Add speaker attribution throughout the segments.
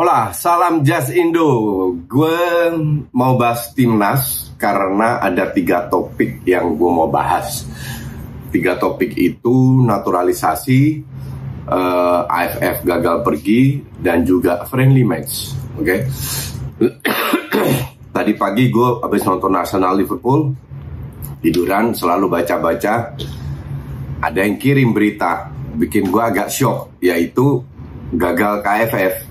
Speaker 1: Hola, salam Jazz Indo. Gue mau bahas timnas karena ada tiga topik yang gue mau bahas. Tiga topik itu naturalisasi, uh, eh, AFF gagal pergi, dan juga friendly match. Oke. Okay? Tadi pagi gue habis nonton Arsenal Liverpool, tiduran selalu baca-baca. Ada yang kirim berita, bikin gue agak shock, yaitu gagal KFF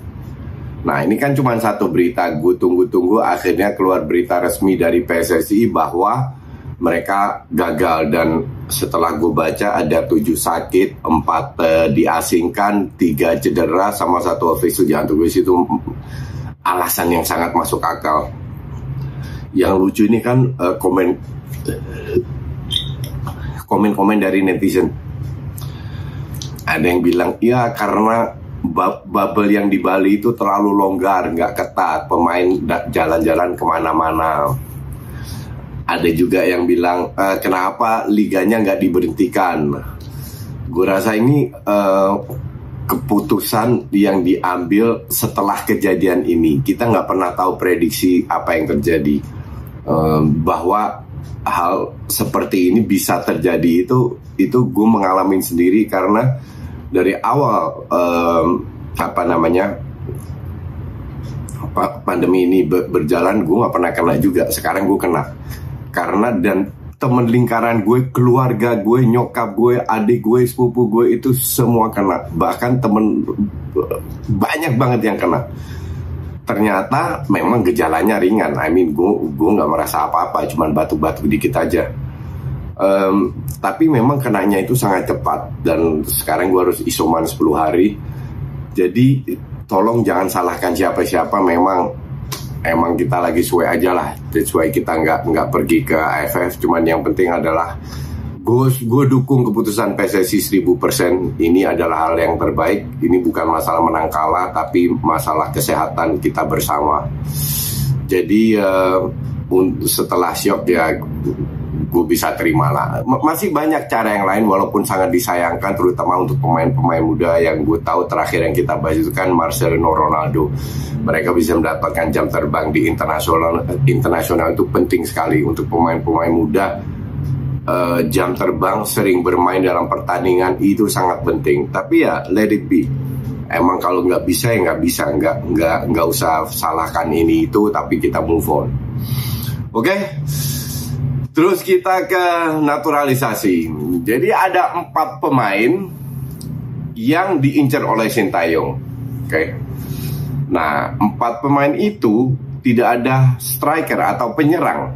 Speaker 1: Nah ini kan cuma satu berita, gue tunggu-tunggu akhirnya keluar berita resmi dari PSSI bahwa mereka gagal dan setelah gue baca ada tujuh sakit, empat uh, diasingkan, tiga cedera sama satu ofisial jantung itu alasan yang sangat masuk akal. Yang lucu ini kan uh, komen komen-komen dari netizen. Ada yang bilang, ya karena bubble yang di Bali itu terlalu longgar, nggak ketat, pemain jalan-jalan ke mana-mana. Ada juga yang bilang e, kenapa liganya nggak diberhentikan. Gue rasa ini uh, keputusan yang diambil setelah kejadian ini. Kita nggak pernah tahu prediksi apa yang terjadi. Uh, bahwa hal seperti ini bisa terjadi itu itu gue mengalami sendiri karena dari awal um, apa namanya pandemi ini berjalan gue nggak pernah kena juga sekarang gue kena karena dan temen lingkaran gue, keluarga gue, nyokap gue, adik gue, sepupu gue itu semua kena. Bahkan temen banyak banget yang kena. Ternyata memang gejalanya ringan. I mean gue gue nggak merasa apa-apa, cuman batuk-batuk dikit aja um, tapi memang kenanya itu sangat cepat. Dan sekarang gue harus isoman 10 hari. Jadi tolong jangan salahkan siapa-siapa. Memang emang kita lagi suwe aja lah. Why kita nggak nggak pergi ke AFF cuman yang penting adalah gue gue dukung keputusan PSSI 1000% ini adalah hal yang terbaik. Ini bukan masalah menang kalah tapi masalah kesehatan kita bersama. Jadi uh, setelah shock ya gue bisa terima lah. Masih banyak cara yang lain walaupun sangat disayangkan terutama untuk pemain-pemain muda yang gue tahu terakhir yang kita bahas itu kan Marcelo Ronaldo. Mereka bisa mendapatkan jam terbang di internasional internasional itu penting sekali untuk pemain-pemain muda. Uh, jam terbang sering bermain dalam pertandingan itu sangat penting. Tapi ya let it be. Emang kalau nggak bisa ya nggak bisa, nggak nggak nggak usah salahkan ini itu, tapi kita move on. Oke. Okay? Terus kita ke naturalisasi. Jadi ada empat pemain yang diincar oleh Sintayong. Oke. Okay. Nah, empat pemain itu tidak ada striker atau penyerang.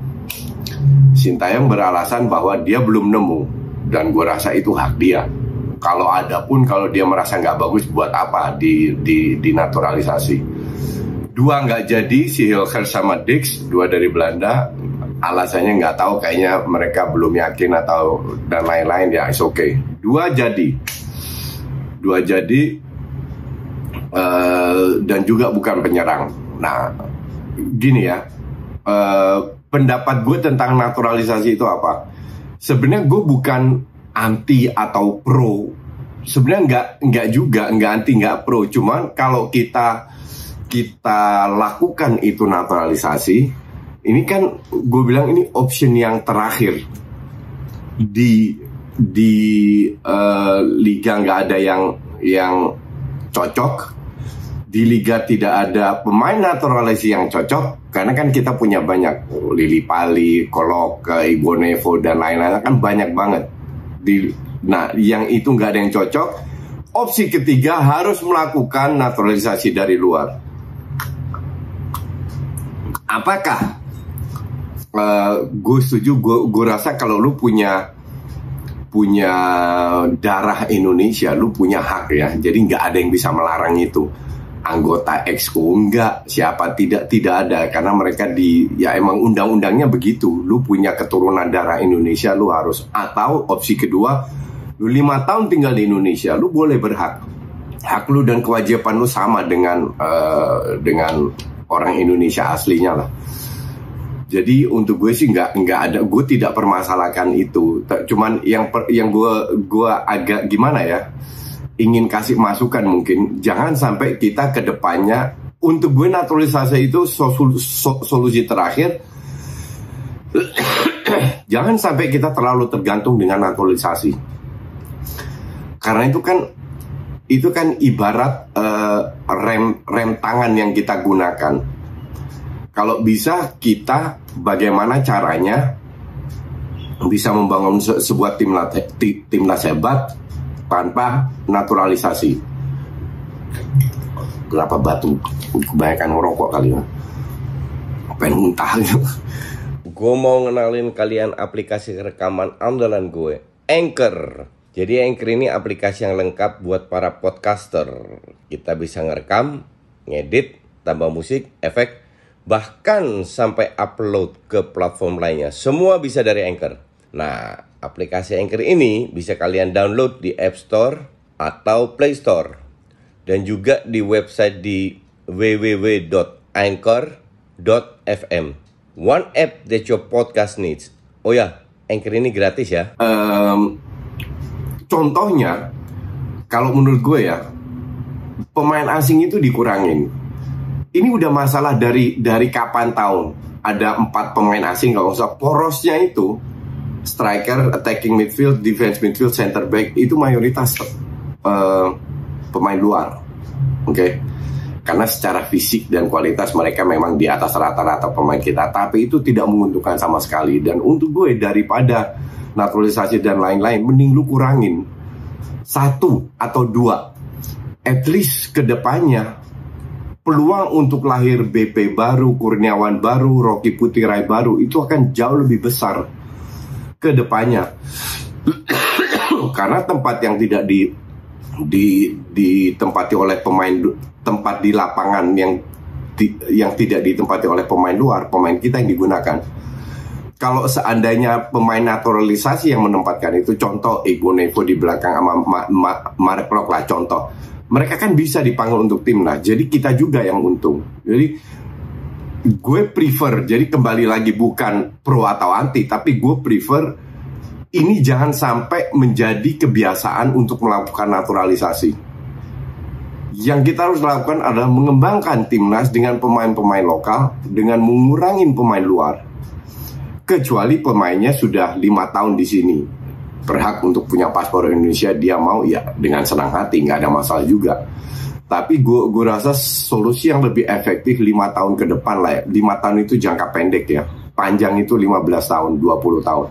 Speaker 1: Sintayong beralasan bahwa dia belum nemu dan gue rasa itu hak dia. Kalau ada pun kalau dia merasa nggak bagus buat apa di di, naturalisasi. Dua nggak jadi si Hilker sama Dix, dua dari Belanda alasannya nggak tahu kayaknya mereka belum yakin atau dan lain-lain. Ya is okay. Dua jadi. Dua jadi uh, dan juga bukan penyerang. Nah gini ya uh, pendapat gue tentang naturalisasi itu apa? Sebenarnya gue bukan anti atau pro. Sebenarnya nggak nggak juga nggak anti nggak pro. Cuman kalau kita kita lakukan itu naturalisasi ini kan gue bilang ini option yang terakhir di di uh, liga nggak ada yang yang cocok di liga tidak ada pemain naturalisasi yang cocok karena kan kita punya banyak Lili Pali, Kolok, Ibu Nevo dan lain-lain kan banyak banget. Di, nah yang itu nggak ada yang cocok. Opsi ketiga harus melakukan naturalisasi dari luar. Apakah eh, gue setuju? Gue rasa kalau lu punya punya darah Indonesia, lu punya hak ya. Jadi nggak ada yang bisa melarang itu anggota exco enggak siapa tidak tidak ada karena mereka di ya emang undang-undangnya begitu lu punya keturunan darah Indonesia lu harus atau opsi kedua lu lima tahun tinggal di Indonesia lu boleh berhak hak lu dan kewajiban lu sama dengan uh, dengan orang Indonesia aslinya lah jadi untuk gue sih nggak nggak ada gue tidak permasalahkan itu. Cuman yang per, yang gue gue agak gimana ya ingin kasih masukan mungkin jangan sampai kita ke depannya untuk gue naturalisasi itu sol sol solusi terakhir jangan sampai kita terlalu tergantung dengan naturalisasi. Karena itu kan itu kan ibarat uh, rem rem tangan yang kita gunakan. Kalau bisa kita bagaimana caranya bisa membangun se sebuah timnas timnas hebat tanpa naturalisasi. Kenapa batu? Kebanyakan ngerokok kali ya. Pengen muntah gitu.
Speaker 2: Gue mau ngenalin kalian aplikasi rekaman andalan gue, Anchor. Jadi Anchor ini aplikasi yang lengkap buat para podcaster. Kita bisa ngerekam, ngedit, tambah musik, efek, bahkan sampai upload ke platform lainnya. Semua bisa dari Anchor. Nah, aplikasi Anchor ini bisa kalian download di App Store atau Play Store. Dan juga di website di www.anchor.fm. One app that your podcast needs. Oh ya, Anchor ini gratis ya. Um,
Speaker 1: contohnya, kalau menurut gue ya, pemain asing itu dikurangin. Ini udah masalah dari dari kapan tahun. Ada empat pemain asing kalau usah porosnya itu striker, attacking midfield, defense midfield, center back itu mayoritas uh, pemain luar. Oke. Okay? Karena secara fisik dan kualitas mereka memang di atas rata-rata pemain kita, tapi itu tidak menguntungkan sama sekali. Dan untuk gue daripada naturalisasi dan lain-lain, mending lu kurangin satu atau dua. At least ke depannya peluang untuk lahir BP baru, Kurniawan baru, Rocky Putirai baru itu akan jauh lebih besar ke depannya. Karena tempat yang tidak di di ditempati oleh pemain tempat di lapangan yang di, yang tidak ditempati oleh pemain luar, pemain kita yang digunakan. Kalau seandainya pemain naturalisasi yang menempatkan itu contoh Ego Nevo di belakang sama Ma, Ma, Marek Lok lah contoh. Mereka kan bisa dipanggil untuk timnas. Jadi kita juga yang untung. Jadi gue prefer jadi kembali lagi bukan pro atau anti tapi gue prefer ini jangan sampai menjadi kebiasaan untuk melakukan naturalisasi. Yang kita harus lakukan adalah mengembangkan timnas dengan pemain-pemain lokal dengan mengurangi pemain luar. Kecuali pemainnya sudah lima tahun di sini, berhak untuk punya paspor Indonesia, dia mau ya dengan senang hati, nggak ada masalah juga. Tapi gue gue rasa solusi yang lebih efektif lima tahun ke depan lah ya. Lima tahun itu jangka pendek ya. Panjang itu 15 tahun, 20 tahun.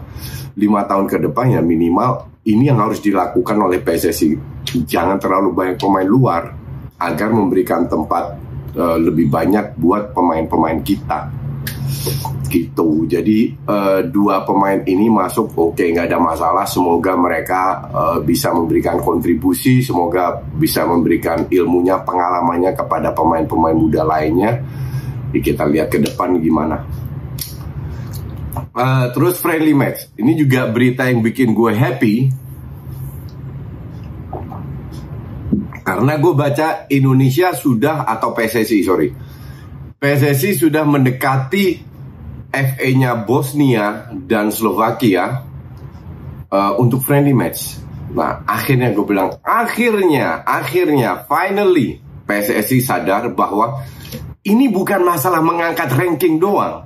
Speaker 1: Lima tahun ke depan ya minimal ini yang harus dilakukan oleh PSSI. Jangan terlalu banyak pemain luar agar memberikan tempat uh, lebih banyak buat pemain-pemain kita gitu. Jadi uh, dua pemain ini masuk oke okay, nggak ada masalah. Semoga mereka uh, bisa memberikan kontribusi semoga bisa memberikan ilmunya pengalamannya kepada pemain-pemain muda lainnya. Jadi kita lihat ke depan gimana. Uh, terus friendly match. Ini juga berita yang bikin gue happy. Karena gue baca Indonesia sudah atau PSSI sorry PSSI sudah mendekati FA-nya Bosnia dan Slovakia uh, untuk friendly match. Nah, akhirnya gue bilang, akhirnya, akhirnya, finally, PSSI sadar bahwa ini bukan masalah mengangkat ranking doang.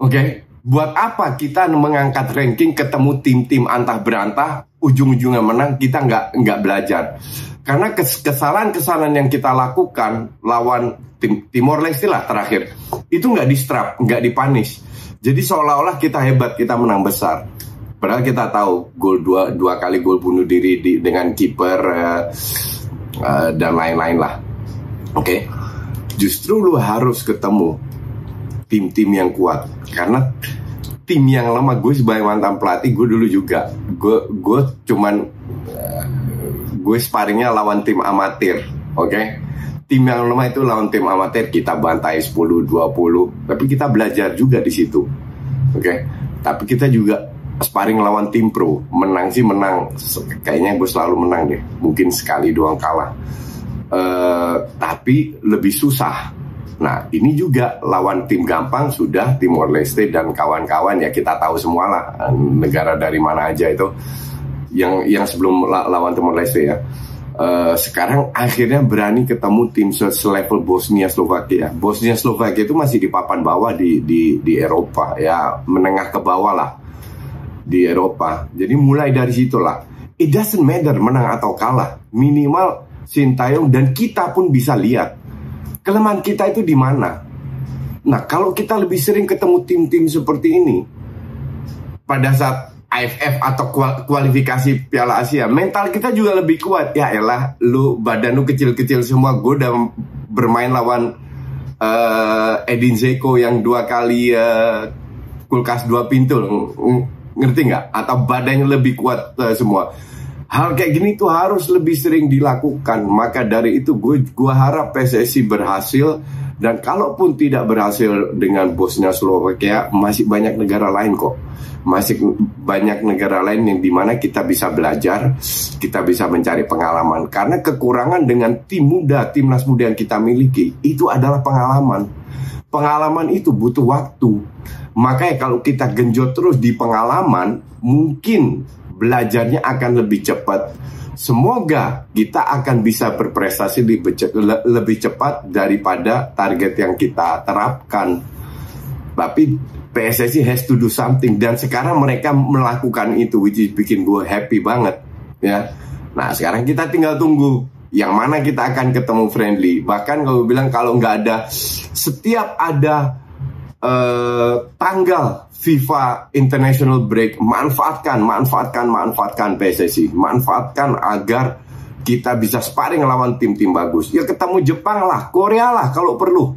Speaker 1: Oke, okay? buat apa kita mengangkat ranking ketemu tim-tim antah berantah ujung-ujungnya menang kita nggak nggak belajar karena kesalahan-kesalahan yang kita lakukan lawan tim Timor Leste lah terakhir itu nggak di strap nggak dipanis. Jadi seolah-olah kita hebat kita menang besar. Padahal kita tahu gol dua dua kali gol bunuh diri di, dengan kiper uh, uh, dan lain-lain lah. Oke? Okay? justru lu harus ketemu tim-tim yang kuat. Karena tim yang lama gue sebagai mantan pelatih gue dulu juga. Gue gue cuman gue sparringnya lawan tim amatir oke? Okay? tim yang lemah itu lawan tim amatir kita bantai 10 20 tapi kita belajar juga di situ oke? Okay? tapi kita juga sparring lawan tim pro. Menang sih menang. Kayaknya gue selalu menang deh. Mungkin sekali doang kalah. Uh, tapi lebih susah. Nah, ini juga lawan tim gampang sudah Timor Leste dan kawan-kawan ya kita tahu semua lah negara dari mana aja itu yang yang sebelum lawan Timor Leste ya. Uh, sekarang akhirnya berani ketemu tim selevel Bosnia Slovakia. Bosnia Slovakia itu masih di papan bawah di di di Eropa ya, menengah ke bawah lah di Eropa. Jadi mulai dari situlah. It doesn't matter menang atau kalah. Minimal Sintayong dan kita pun bisa lihat Kelemahan kita itu di mana? Nah, kalau kita lebih sering ketemu tim-tim seperti ini pada saat AFF atau kualifikasi Piala Asia, mental kita juga lebih kuat. Ya elah, lu badan lu kecil-kecil semua. Gue udah bermain lawan uh, Edin Zeko yang dua kali uh, kulkas dua pintu, ngerti nggak? Atau badannya lebih kuat uh, semua Hal kayak gini tuh harus lebih sering dilakukan. Maka dari itu gue gue harap PSSI berhasil dan kalaupun tidak berhasil dengan bosnya Slovakia masih banyak negara lain kok. Masih banyak negara lain yang di mana kita bisa belajar, kita bisa mencari pengalaman. Karena kekurangan dengan tim muda, timnas muda yang kita miliki itu adalah pengalaman. Pengalaman itu butuh waktu. Makanya kalau kita genjot terus di pengalaman, mungkin belajarnya akan lebih cepat. Semoga kita akan bisa berprestasi lebih cepat daripada target yang kita terapkan. Tapi PSSI has to do something dan sekarang mereka melakukan itu which is bikin gue happy banget ya. Nah sekarang kita tinggal tunggu yang mana kita akan ketemu friendly. Bahkan kalau bilang kalau nggak ada setiap ada uh, tanggal FIFA International Break manfaatkan, manfaatkan, manfaatkan PSSI, manfaatkan agar kita bisa sparring lawan tim-tim bagus. Ya ketemu Jepang lah, Korea lah kalau perlu.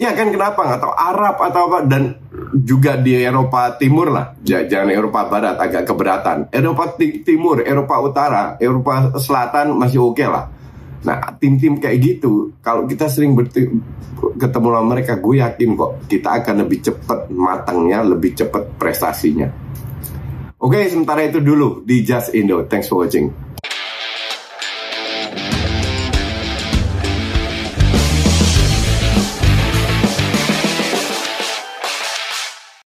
Speaker 1: Ya kan kenapa tahu Arab atau apa dan juga di Eropa Timur lah, jangan Eropa Barat agak keberatan. Eropa Timur, Eropa Utara, Eropa Selatan masih oke okay lah. Nah, tim-tim kayak gitu, kalau kita sering ketemu sama mereka, gue yakin kok kita akan lebih cepat matangnya, lebih cepat prestasinya. Oke, sementara itu dulu di Just Indo. Thanks for watching.